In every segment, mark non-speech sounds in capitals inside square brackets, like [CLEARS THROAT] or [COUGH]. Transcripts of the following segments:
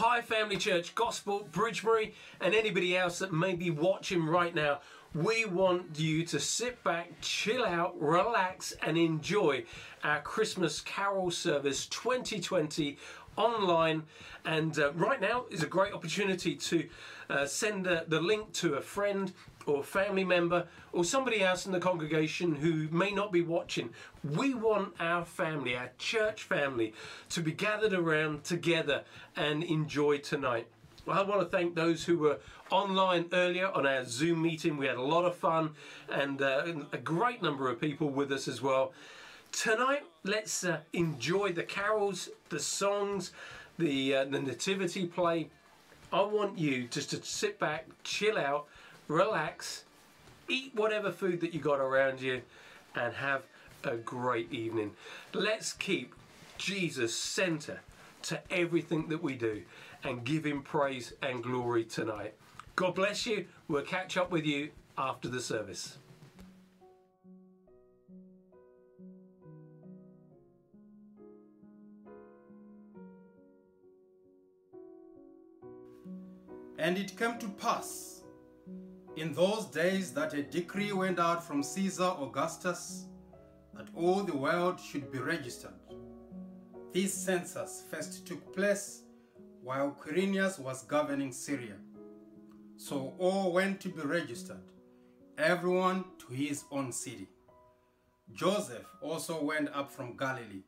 Hi, Family Church, Gospel, Bridgebury, and anybody else that may be watching right now. We want you to sit back, chill out, relax, and enjoy our Christmas Carol Service 2020 online. And uh, right now is a great opportunity to uh, send uh, the link to a friend or family member or somebody else in the congregation who may not be watching. We want our family, our church family, to be gathered around together and enjoy tonight. Well, I want to thank those who were online earlier on our Zoom meeting. We had a lot of fun and uh, a great number of people with us as well. Tonight, let's uh, enjoy the carols, the songs, the uh, the nativity play. I want you just to sit back, chill out, relax, eat whatever food that you got around you, and have a great evening. Let's keep Jesus center to everything that we do and give Him praise and glory tonight. God bless you. We'll catch up with you after the service. And it came to pass in those days that a decree went out from Caesar Augustus that all the world should be registered. This census first took place while Quirinius was governing Syria. So all went to be registered, everyone to his own city. Joseph also went up from Galilee,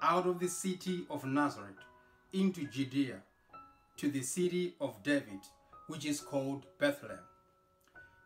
out of the city of Nazareth, into Judea, to the city of David, which is called Bethlehem,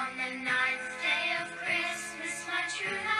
On the ninth day of Christmas, my true love.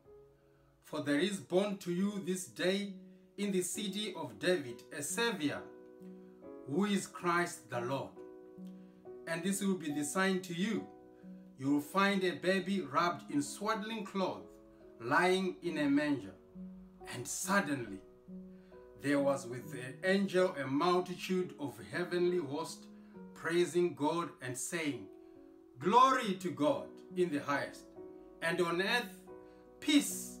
For there is born to you this day in the city of David a Savior, who is Christ the Lord. And this will be the sign to you. You will find a baby wrapped in swaddling cloth, lying in a manger. And suddenly there was with the angel a multitude of heavenly hosts praising God and saying, Glory to God in the highest, and on earth peace,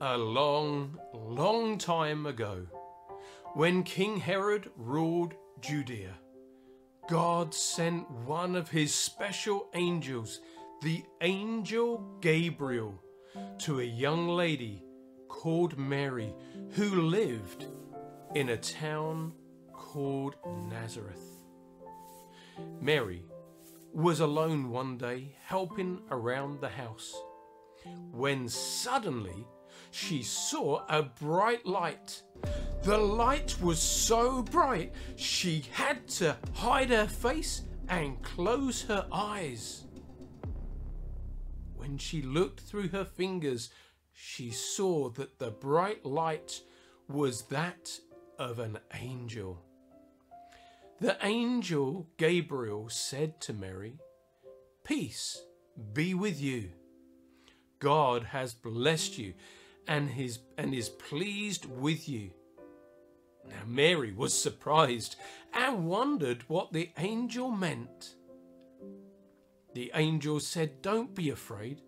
A long, long time ago, when King Herod ruled Judea, God sent one of his special angels, the angel Gabriel, to a young lady called Mary who lived in a town called Nazareth. Mary was alone one day helping around the house when suddenly she saw a bright light. The light was so bright she had to hide her face and close her eyes. When she looked through her fingers, she saw that the bright light was that of an angel. The angel Gabriel said to Mary, Peace be with you. God has blessed you and, his, and is pleased with you. Now Mary was surprised and wondered what the angel meant. The angel said, Don't be afraid.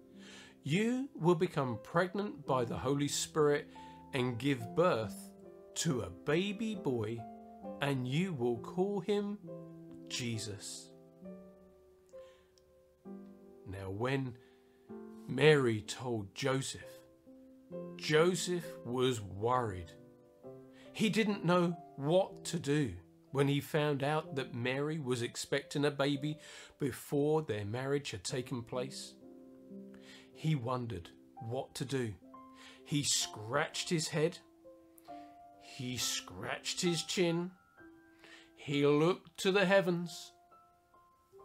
You will become pregnant by the Holy Spirit and give birth to a baby boy, and you will call him Jesus. Now, when Mary told Joseph, Joseph was worried. He didn't know what to do when he found out that Mary was expecting a baby before their marriage had taken place. He wondered what to do. He scratched his head. He scratched his chin. He looked to the heavens.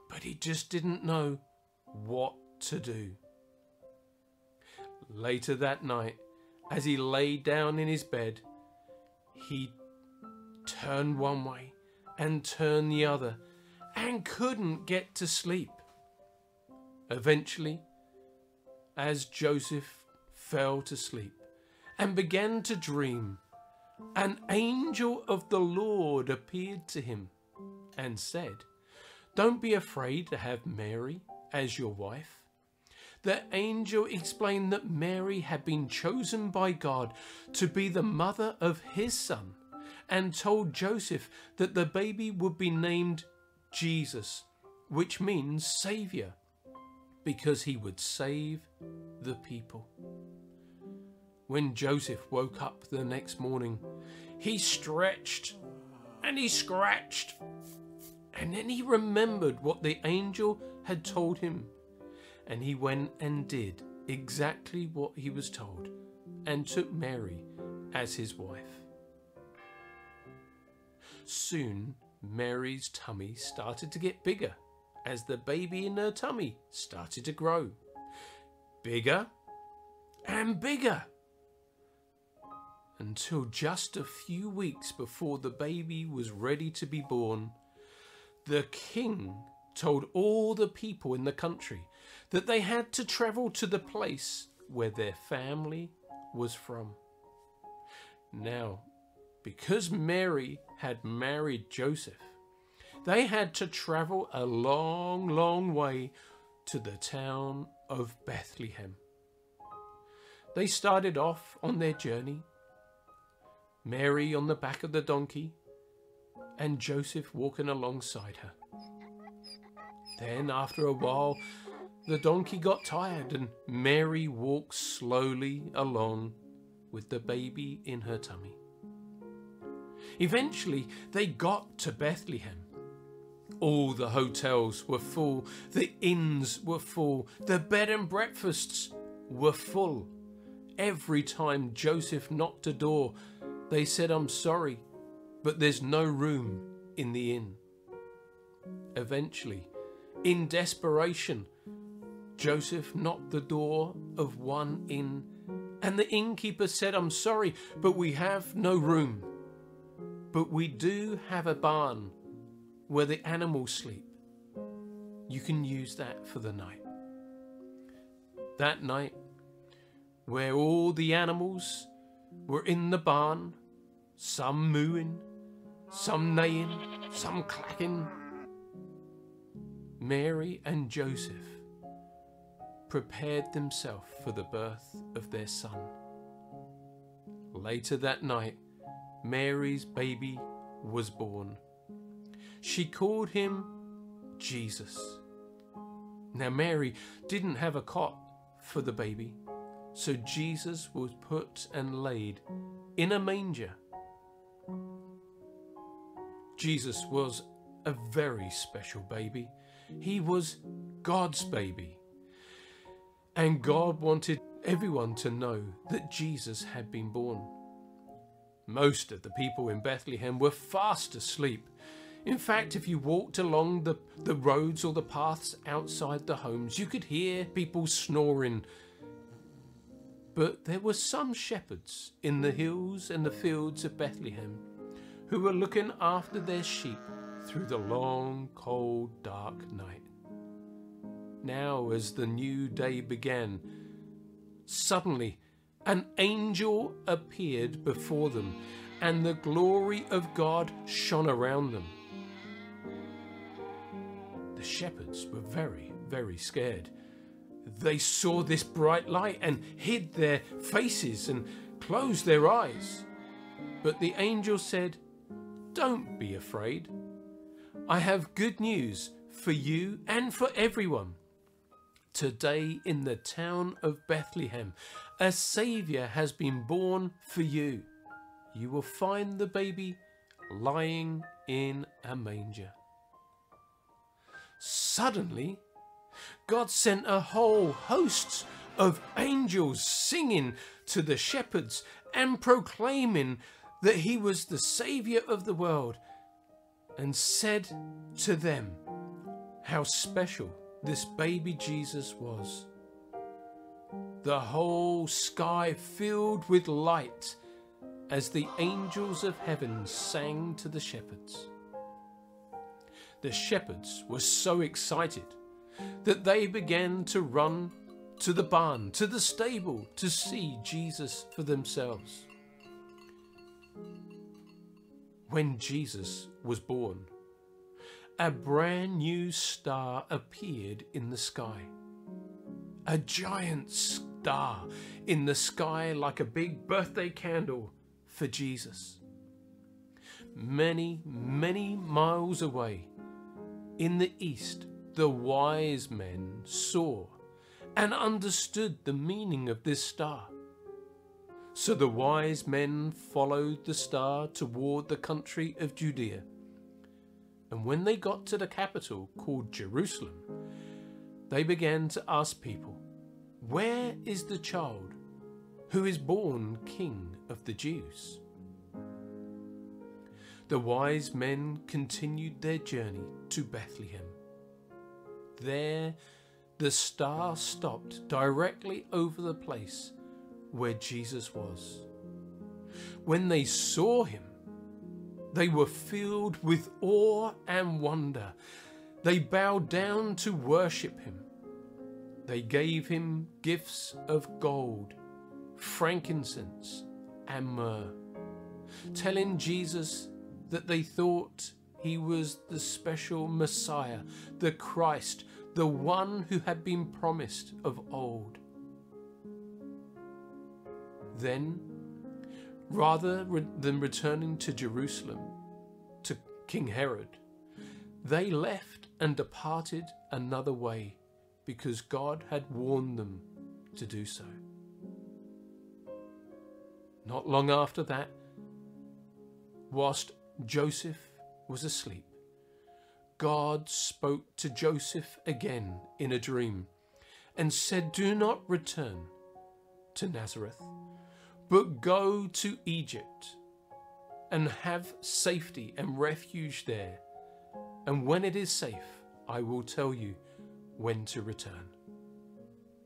But he just didn't know what to do. Later that night, as he lay down in his bed, he turned one way and turned the other and couldn't get to sleep. Eventually, as Joseph fell to sleep and began to dream, an angel of the Lord appeared to him and said, Don't be afraid to have Mary as your wife. The angel explained that Mary had been chosen by God to be the mother of his son and told Joseph that the baby would be named Jesus, which means Saviour, because he would save the people. When Joseph woke up the next morning, he stretched and he scratched, and then he remembered what the angel had told him, and he went and did exactly what he was told and took Mary as his wife. Soon, Mary's tummy started to get bigger as the baby in her tummy started to grow. Bigger and bigger. Until just a few weeks before the baby was ready to be born, the king told all the people in the country that they had to travel to the place where their family was from. Now, because Mary had married Joseph, they had to travel a long, long way to the town of Bethlehem. They started off on their journey, Mary on the back of the donkey, and Joseph walking alongside her. Then, after a while, the donkey got tired and Mary walked slowly along with the baby in her tummy. Eventually, they got to Bethlehem. All the hotels were full, the inns were full, the bed and breakfasts were full. Every time Joseph knocked a door, they said, I'm sorry, but there's no room in the inn. Eventually, in desperation, Joseph knocked the door of one inn, and the innkeeper said, I'm sorry, but we have no room. But we do have a barn where the animals sleep. You can use that for the night. That night, where all the animals were in the barn, some mooing, some neighing, some clacking, Mary and Joseph prepared themselves for the birth of their son. Later that night, Mary's baby was born. She called him Jesus. Now, Mary didn't have a cot for the baby, so Jesus was put and laid in a manger. Jesus was a very special baby. He was God's baby. And God wanted everyone to know that Jesus had been born. Most of the people in Bethlehem were fast asleep. In fact, if you walked along the, the roads or the paths outside the homes, you could hear people snoring. But there were some shepherds in the hills and the fields of Bethlehem who were looking after their sheep through the long, cold, dark night. Now, as the new day began, suddenly an angel appeared before them, and the glory of God shone around them. The shepherds were very, very scared. They saw this bright light and hid their faces and closed their eyes. But the angel said, Don't be afraid. I have good news for you and for everyone. Today, in the town of Bethlehem, a Saviour has been born for you. You will find the baby lying in a manger. Suddenly, God sent a whole host of angels singing to the shepherds and proclaiming that he was the Saviour of the world and said to them how special this baby Jesus was. The whole sky filled with light as the angels of heaven sang to the shepherds. The shepherds were so excited that they began to run to the barn, to the stable, to see Jesus for themselves. When Jesus was born, a brand new star appeared in the sky. A giant star in the sky like a big birthday candle for Jesus. Many, many miles away in the east, the wise men saw and understood the meaning of this star. So the wise men followed the star toward the country of Judea. And when they got to the capital called Jerusalem, they began to ask people, Where is the child who is born King of the Jews? The wise men continued their journey to Bethlehem. There, the star stopped directly over the place where Jesus was. When they saw him, they were filled with awe and wonder. They bowed down to worship him. They gave him gifts of gold, frankincense, and myrrh, telling Jesus that they thought he was the special Messiah, the Christ, the one who had been promised of old. Then, rather than returning to Jerusalem, to King Herod, they left and departed another way because God had warned them to do so. Not long after that, whilst Joseph was asleep, God spoke to Joseph again in a dream and said, Do not return to Nazareth, but go to Egypt and have safety and refuge there. And when it is safe, I will tell you when to return.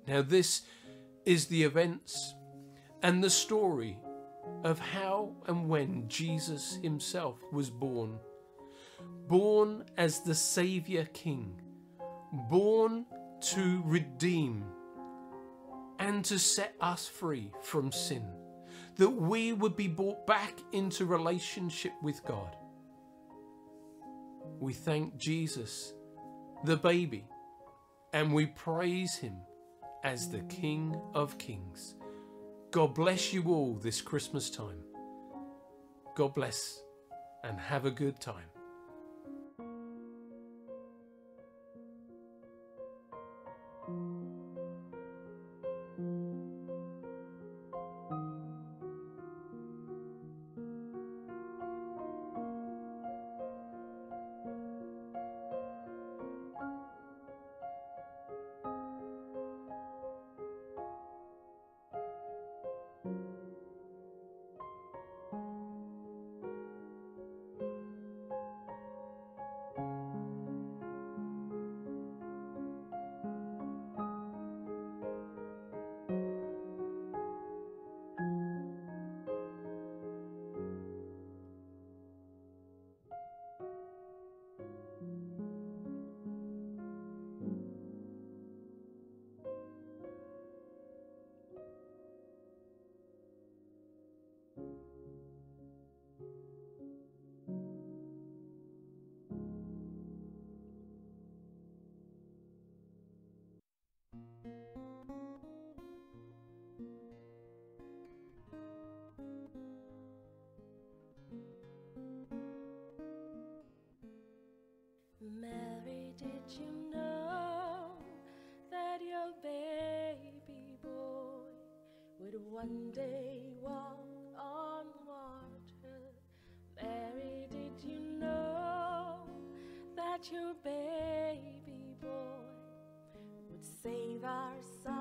Now, this is the events and the story of how and when Jesus himself was born. Born as the Saviour King, born to redeem and to set us free from sin, that we would be brought back into relationship with God. We thank Jesus, the baby, and we praise him as the King of Kings. God bless you all this Christmas time. God bless and have a good time. One day walk on water? Mary, did you know that your baby boy would save our sons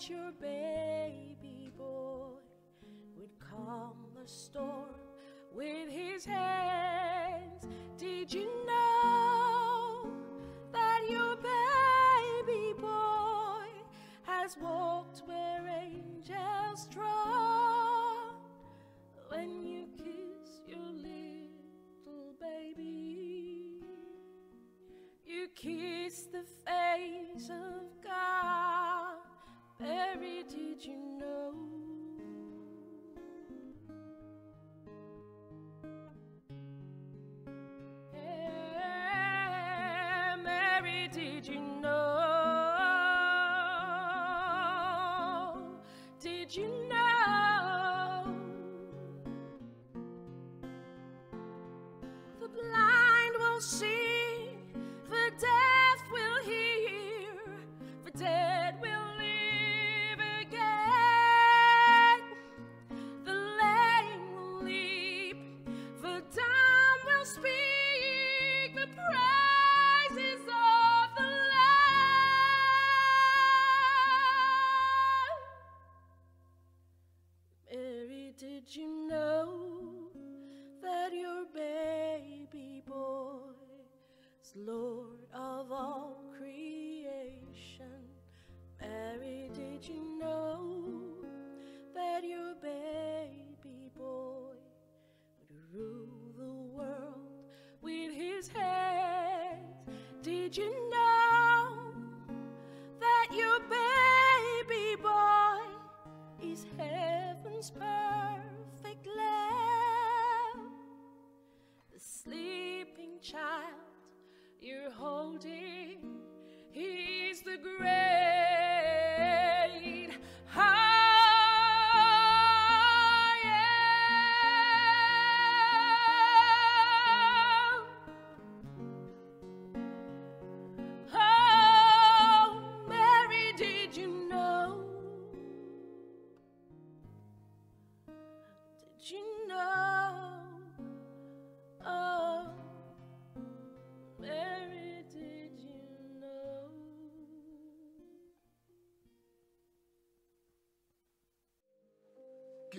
that your baby boy would calm the storm with his hands? Did you know that your baby boy has walked did you know?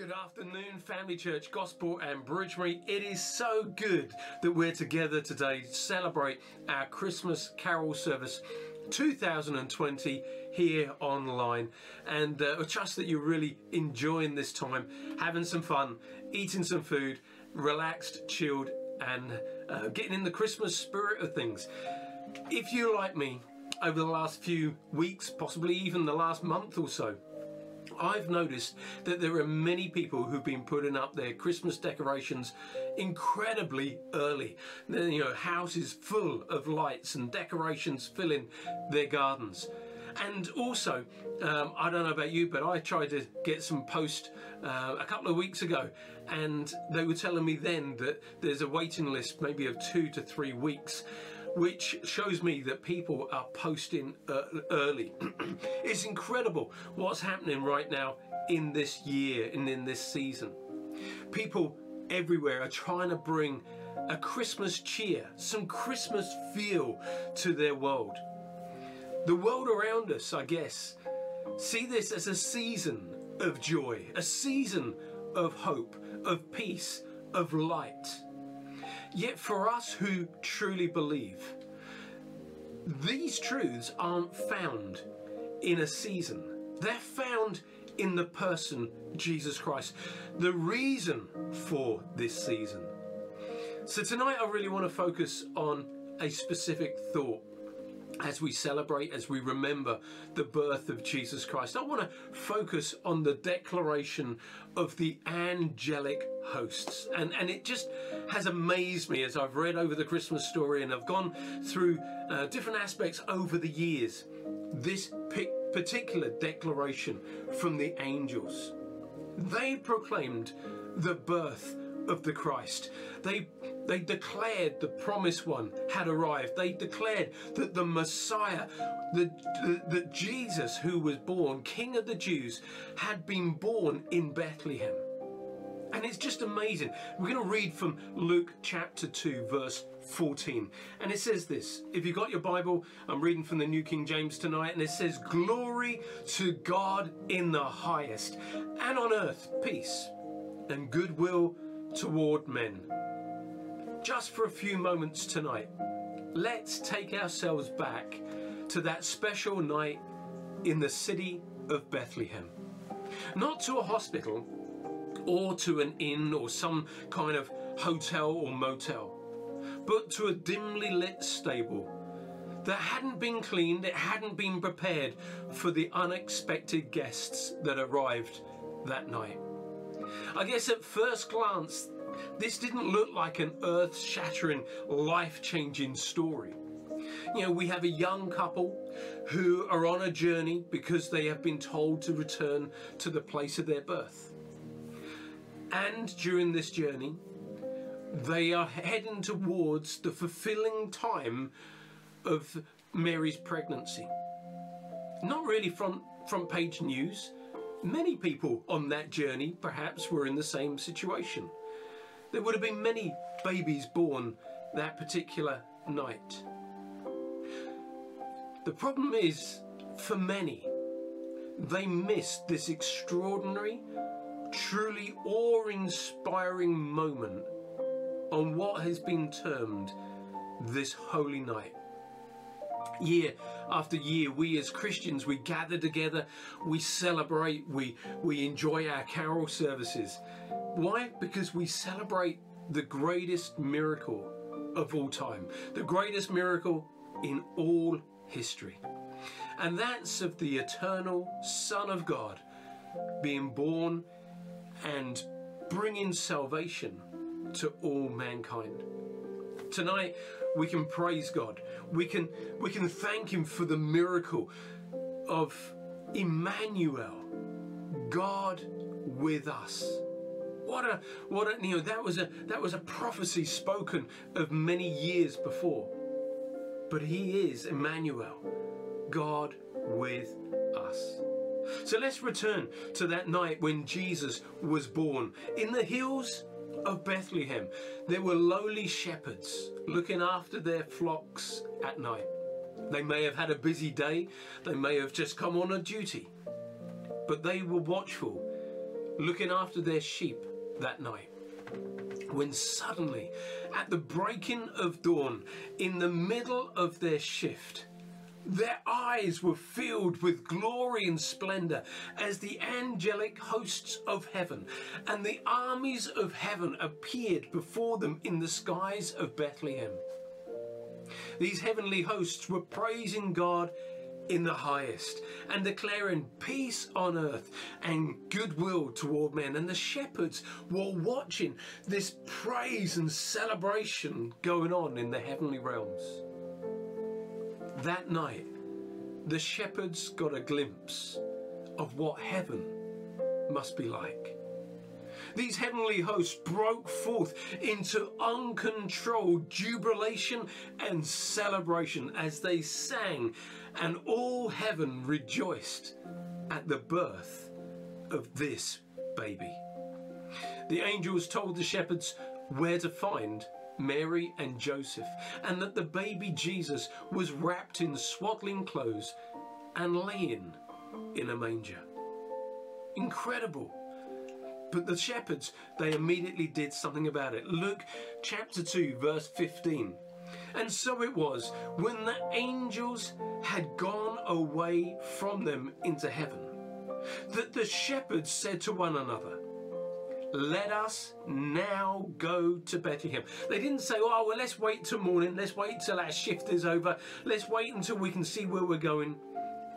Good afternoon, Family Church Gospel and Bridgebury. It is so good that we're together today to celebrate our Christmas Carol service 2020 here online. And uh, I trust that you're really enjoying this time, having some fun, eating some food, relaxed, chilled, and uh, getting in the Christmas spirit of things. If you're like me, over the last few weeks, possibly even the last month or so, I've noticed that there are many people who've been putting up their Christmas decorations incredibly early. You know, houses full of lights and decorations filling their gardens. And also, um, I don't know about you, but I tried to get some post uh, a couple of weeks ago, and they were telling me then that there's a waiting list, maybe of two to three weeks which shows me that people are posting uh, early. [CLEARS THROAT] it's incredible what's happening right now in this year and in this season. People everywhere are trying to bring a Christmas cheer, some Christmas feel to their world. The world around us, I guess, see this as a season of joy, a season of hope, of peace, of light. Yet for us who truly believe, these truths aren't found in a season. They're found in the person Jesus Christ, the reason for this season. So tonight I really want to focus on a specific thought as we celebrate, as we remember the birth of Jesus Christ. I want to focus on the declaration of the angelic hosts. And, and it just has amazed me as I've read over the Christmas story and I've gone through uh, different aspects over the years. This particular declaration from the angels. They proclaimed the birth of the Christ. They they declared the promised one had arrived. They declared that the Messiah, that Jesus who was born, King of the Jews, had been born in Bethlehem. And it's just amazing. We're going to read from Luke chapter 2, verse 14. And it says this if you've got your Bible, I'm reading from the New King James tonight, and it says, Glory to God in the highest, and on earth peace and goodwill toward men. Just for a few moments tonight, let's take ourselves back to that special night in the city of Bethlehem. Not to a hospital or to an inn or some kind of hotel or motel, but to a dimly lit stable that hadn't been cleaned, it hadn't been prepared for the unexpected guests that arrived that night. I guess at first glance, this didn't look like an earth shattering, life changing story. You know, we have a young couple who are on a journey because they have been told to return to the place of their birth. And during this journey, they are heading towards the fulfilling time of Mary's pregnancy. Not really front, front page news. Many people on that journey perhaps were in the same situation. There would have been many babies born that particular night. The problem is, for many, they missed this extraordinary, truly awe inspiring moment on what has been termed this holy night. Year after year, we as Christians, we gather together, we celebrate, we, we enjoy our carol services. Why? Because we celebrate the greatest miracle of all time, the greatest miracle in all history. And that's of the eternal Son of God being born and bringing salvation to all mankind. Tonight we can praise God. We can we can thank him for the miracle of Emmanuel, God with us. What a what a you know that was a that was a prophecy spoken of many years before. But he is Emmanuel, God with us. So let's return to that night when Jesus was born. In the hills of Bethlehem, there were lowly shepherds looking after their flocks at night. They may have had a busy day, they may have just come on a duty, but they were watchful, looking after their sheep that night. When suddenly, at the breaking of dawn, in the middle of their shift, their eyes were filled with glory and splendour as the angelic hosts of heaven and the armies of heaven appeared before them in the skies of Bethlehem. These heavenly hosts were praising God in the highest and declaring peace on earth and goodwill toward men. And the shepherds were watching this praise and celebration going on in the heavenly realms. That night, the shepherds got a glimpse of what heaven must be like. These heavenly hosts broke forth into uncontrolled jubilation and celebration as they sang, and all heaven rejoiced at the birth of this baby. The angels told the shepherds where to find Mary and Joseph, and that the baby Jesus was wrapped in swaddling clothes and laying in a manger. Incredible. But the shepherds, they immediately did something about it. Luke chapter 2, verse 15. And so it was when the angels had gone away from them into heaven that the shepherds said to one another, let us now go to Bethlehem. They didn't say, oh, well, let's wait till morning. Let's wait till our shift is over. Let's wait until we can see where we're going.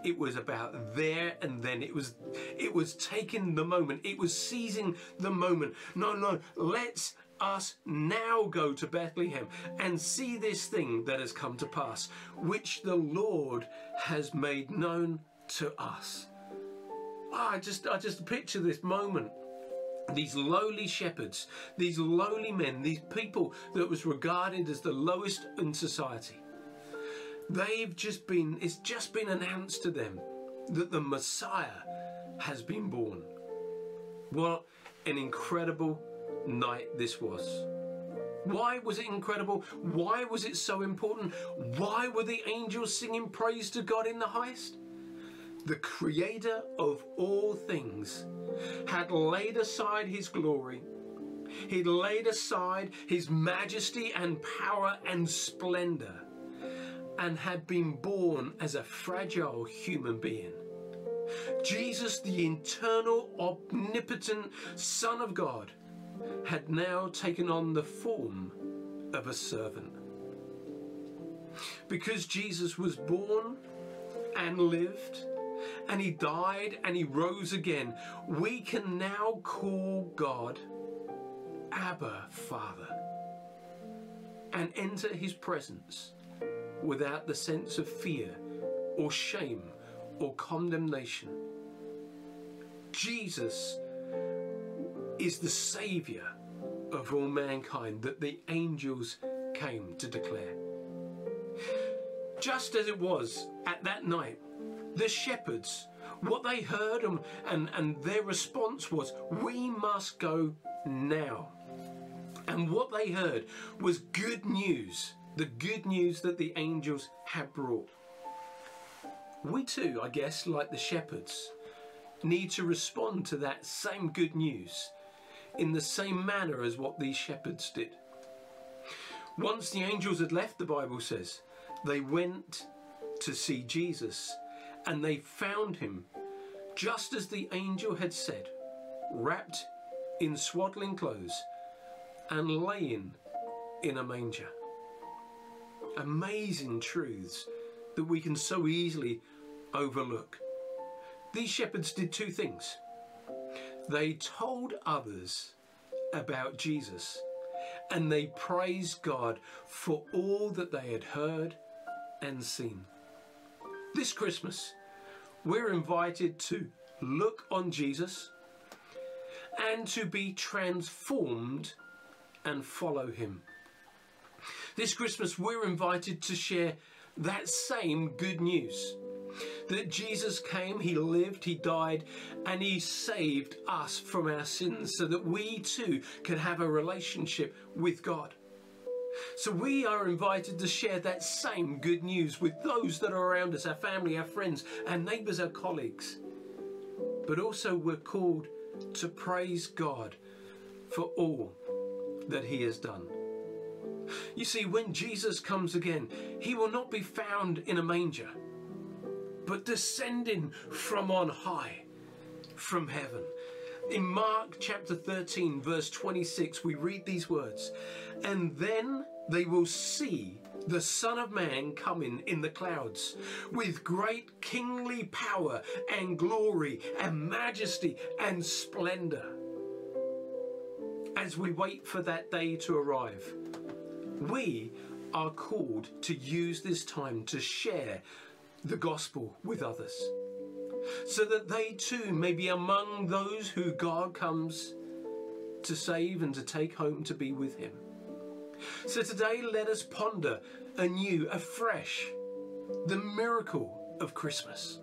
It was about there and then. It was, it was taking the moment. It was seizing the moment. No, no, let's us now go to Bethlehem and see this thing that has come to pass, which the Lord has made known to us. Ah, I just, I just picture this moment these lowly shepherds, these lowly men, these people that was regarded as the lowest in society. They've just been, it's just been announced to them that the Messiah has been born. What an incredible night this was. Why was it incredible? Why was it so important? Why were the angels singing praise to God in the highest? The creator of all things had laid aside his glory. He'd laid aside his majesty and power and splendor and had been born as a fragile human being. Jesus, the eternal, omnipotent Son of God, had now taken on the form of a servant. Because Jesus was born and lived and he died and he rose again, we can now call God Abba Father and enter his presence without the sense of fear or shame or condemnation. Jesus is the Saviour of all mankind that the angels came to declare. Just as it was at that night the shepherds, what they heard and, and, and their response was, We must go now. And what they heard was good news, the good news that the angels had brought. We too, I guess, like the shepherds, need to respond to that same good news in the same manner as what these shepherds did. Once the angels had left, the Bible says, they went to see Jesus and they found him just as the angel had said, wrapped in swaddling clothes and laying in a manger. amazing truths that we can so easily overlook. These shepherds did two things. They told others about Jesus and they praised God for all that they had heard and seen. This Christmas, we're invited to look on Jesus and to be transformed and follow him. This Christmas, we're invited to share that same good news that Jesus came, He lived, He died, and He saved us from our sins so that we too can have a relationship with God. So we are invited to share that same good news with those that are around us, our family, our friends, our neighbours, our colleagues. But also we're called to praise God for all that He has done. You see, when Jesus comes again, He will not be found in a manger but descending from on high, from heaven. In Mark chapter 13, verse 26, we read these words And then they will see the Son of Man coming in the clouds with great kingly power and glory and majesty and splendor. As we wait for that day to arrive, we are called to use this time to share the gospel with others, so that they too may be among those who God comes to save and to take home to be with Him. So today, let us ponder anew, afresh, the miracle of Christmas.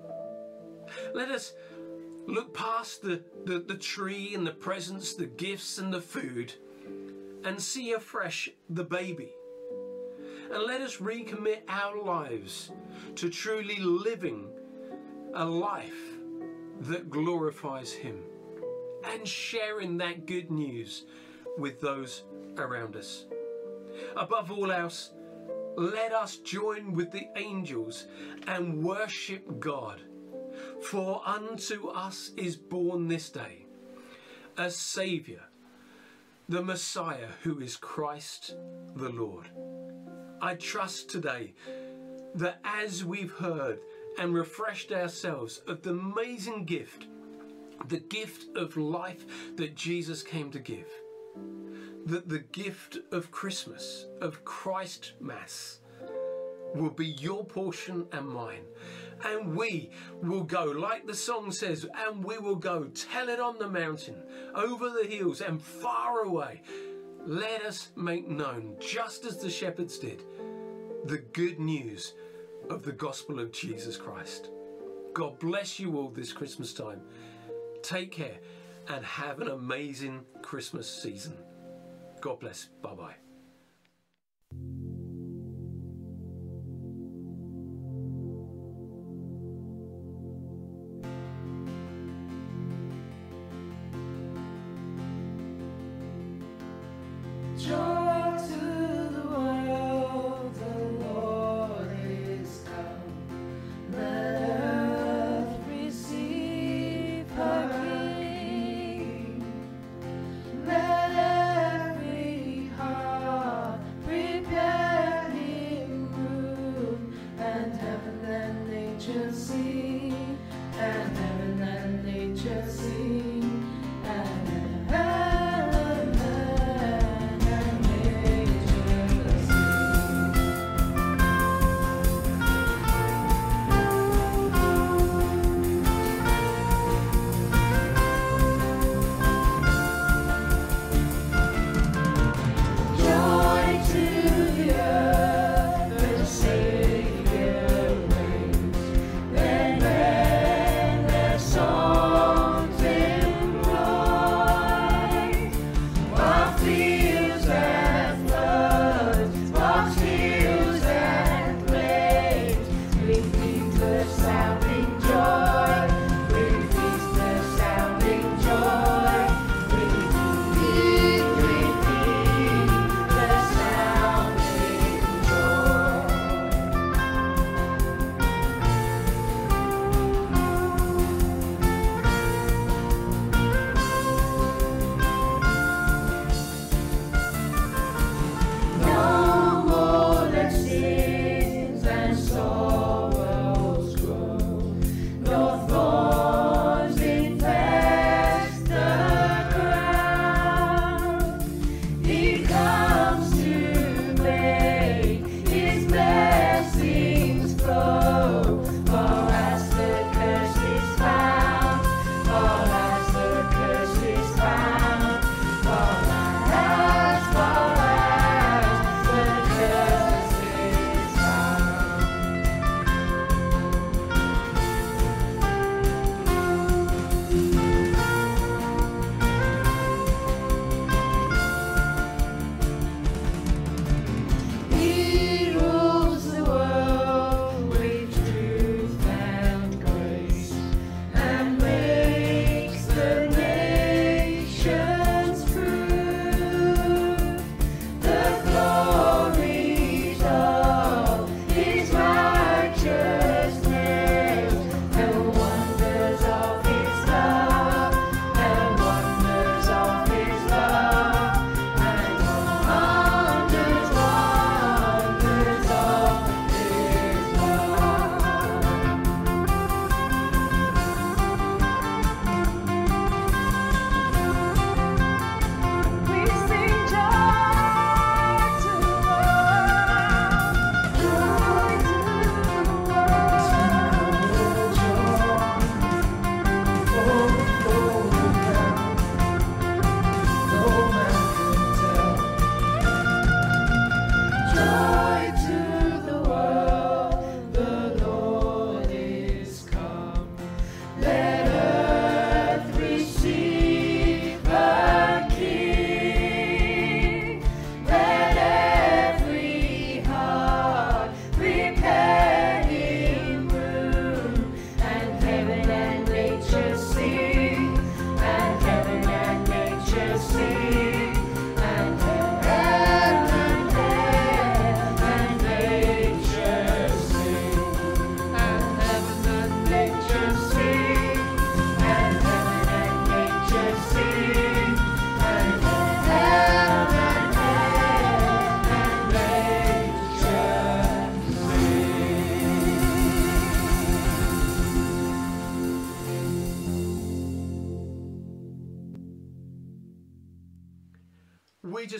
Let us look past the, the, the tree and the presents, the gifts and the food, and see afresh the baby and let us recommit our lives to truly living a life that glorifies Him and sharing that good news with those around us. Above all else, let us join with the angels and worship God. For unto us is born this day a Saviour, the Messiah, who is Christ the Lord. I trust today that as we've heard and refreshed ourselves of the amazing gift, the gift of life that Jesus came to give, that the gift of Christmas, of Christ Mass, will be your portion and mine. And we will go, like the song says, and we will go tell it on the mountain, over the hills, and far away. Let us make known, just as the shepherds did, the good news of the gospel of Jesus Christ. God bless you all this Christmas time. Take care and have an amazing Christmas season. God bless. Bye bye.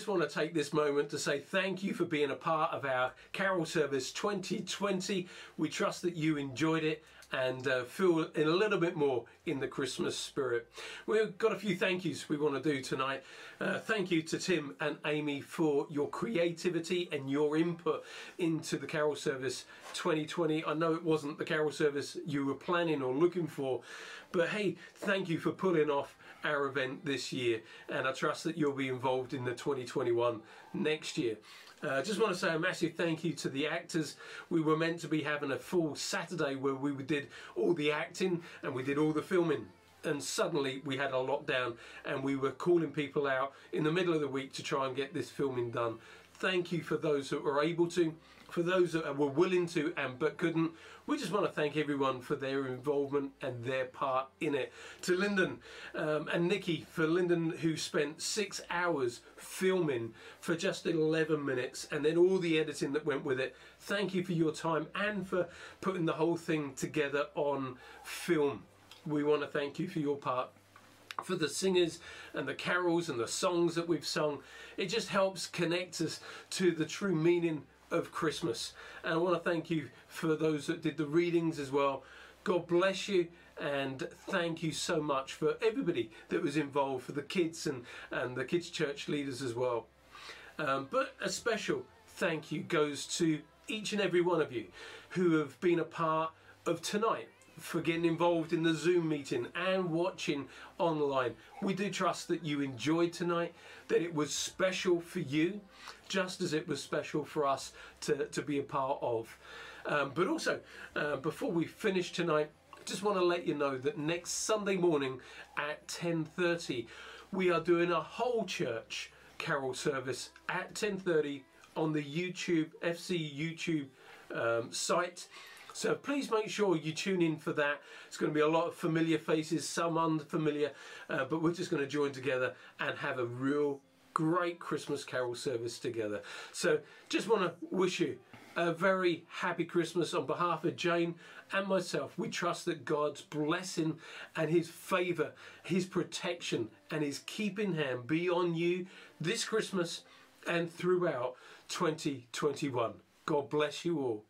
Just want to take this moment to say thank you for being a part of our Carol Service 2020. We trust that you enjoyed it and uh, feel in a little bit more in the Christmas spirit. We've got a few thank yous we want to do tonight. Uh, thank you to Tim and Amy for your creativity and your input into the Carol Service 2020. I know it wasn't the Carol Service you were planning or looking for, but hey, thank you for pulling off our event this year, and I trust that you'll be involved in the 2021 next year. I uh, just want to say a massive thank you to the actors. We were meant to be having a full Saturday where we did all the acting and we did all the filming. And suddenly we had a lockdown and we were calling people out in the middle of the week to try and get this filming done. Thank you for those that were able to for those that were willing to and but couldn't, we just want to thank everyone for their involvement and their part in it. To Lyndon um, and Nikki, for Lyndon who spent six hours filming for just 11 minutes and then all the editing that went with it. Thank you for your time and for putting the whole thing together on film. We want to thank you for your part for the singers and the carols and the songs that we've sung. It just helps connect us to the true meaning of Christmas. And I want to thank you for those that did the readings as well. God bless you and thank you so much for everybody that was involved, for the kids and, and the kids' church leaders as well. Um, but a special thank you goes to each and every one of you who have been a part of tonight for getting involved in the Zoom meeting and watching online. We do trust that you enjoyed tonight, that it was special for you, just as it was special for us to, to be a part of. Um, but also, uh, before we finish tonight, I just want to let you know that next Sunday morning at 10.30, we are doing a whole church carol service at 10.30 on the YouTube, FC YouTube um, site. So please make sure you tune in for that. It's going to be a lot of familiar faces, some unfamiliar, uh, but we're just going to join together and have a real great Christmas carol service together. So just want to wish you a very happy Christmas on behalf of Jane and myself. We trust that God's blessing and His favour, His protection, and His keeping hand be on you this Christmas and throughout 2021. God bless you all.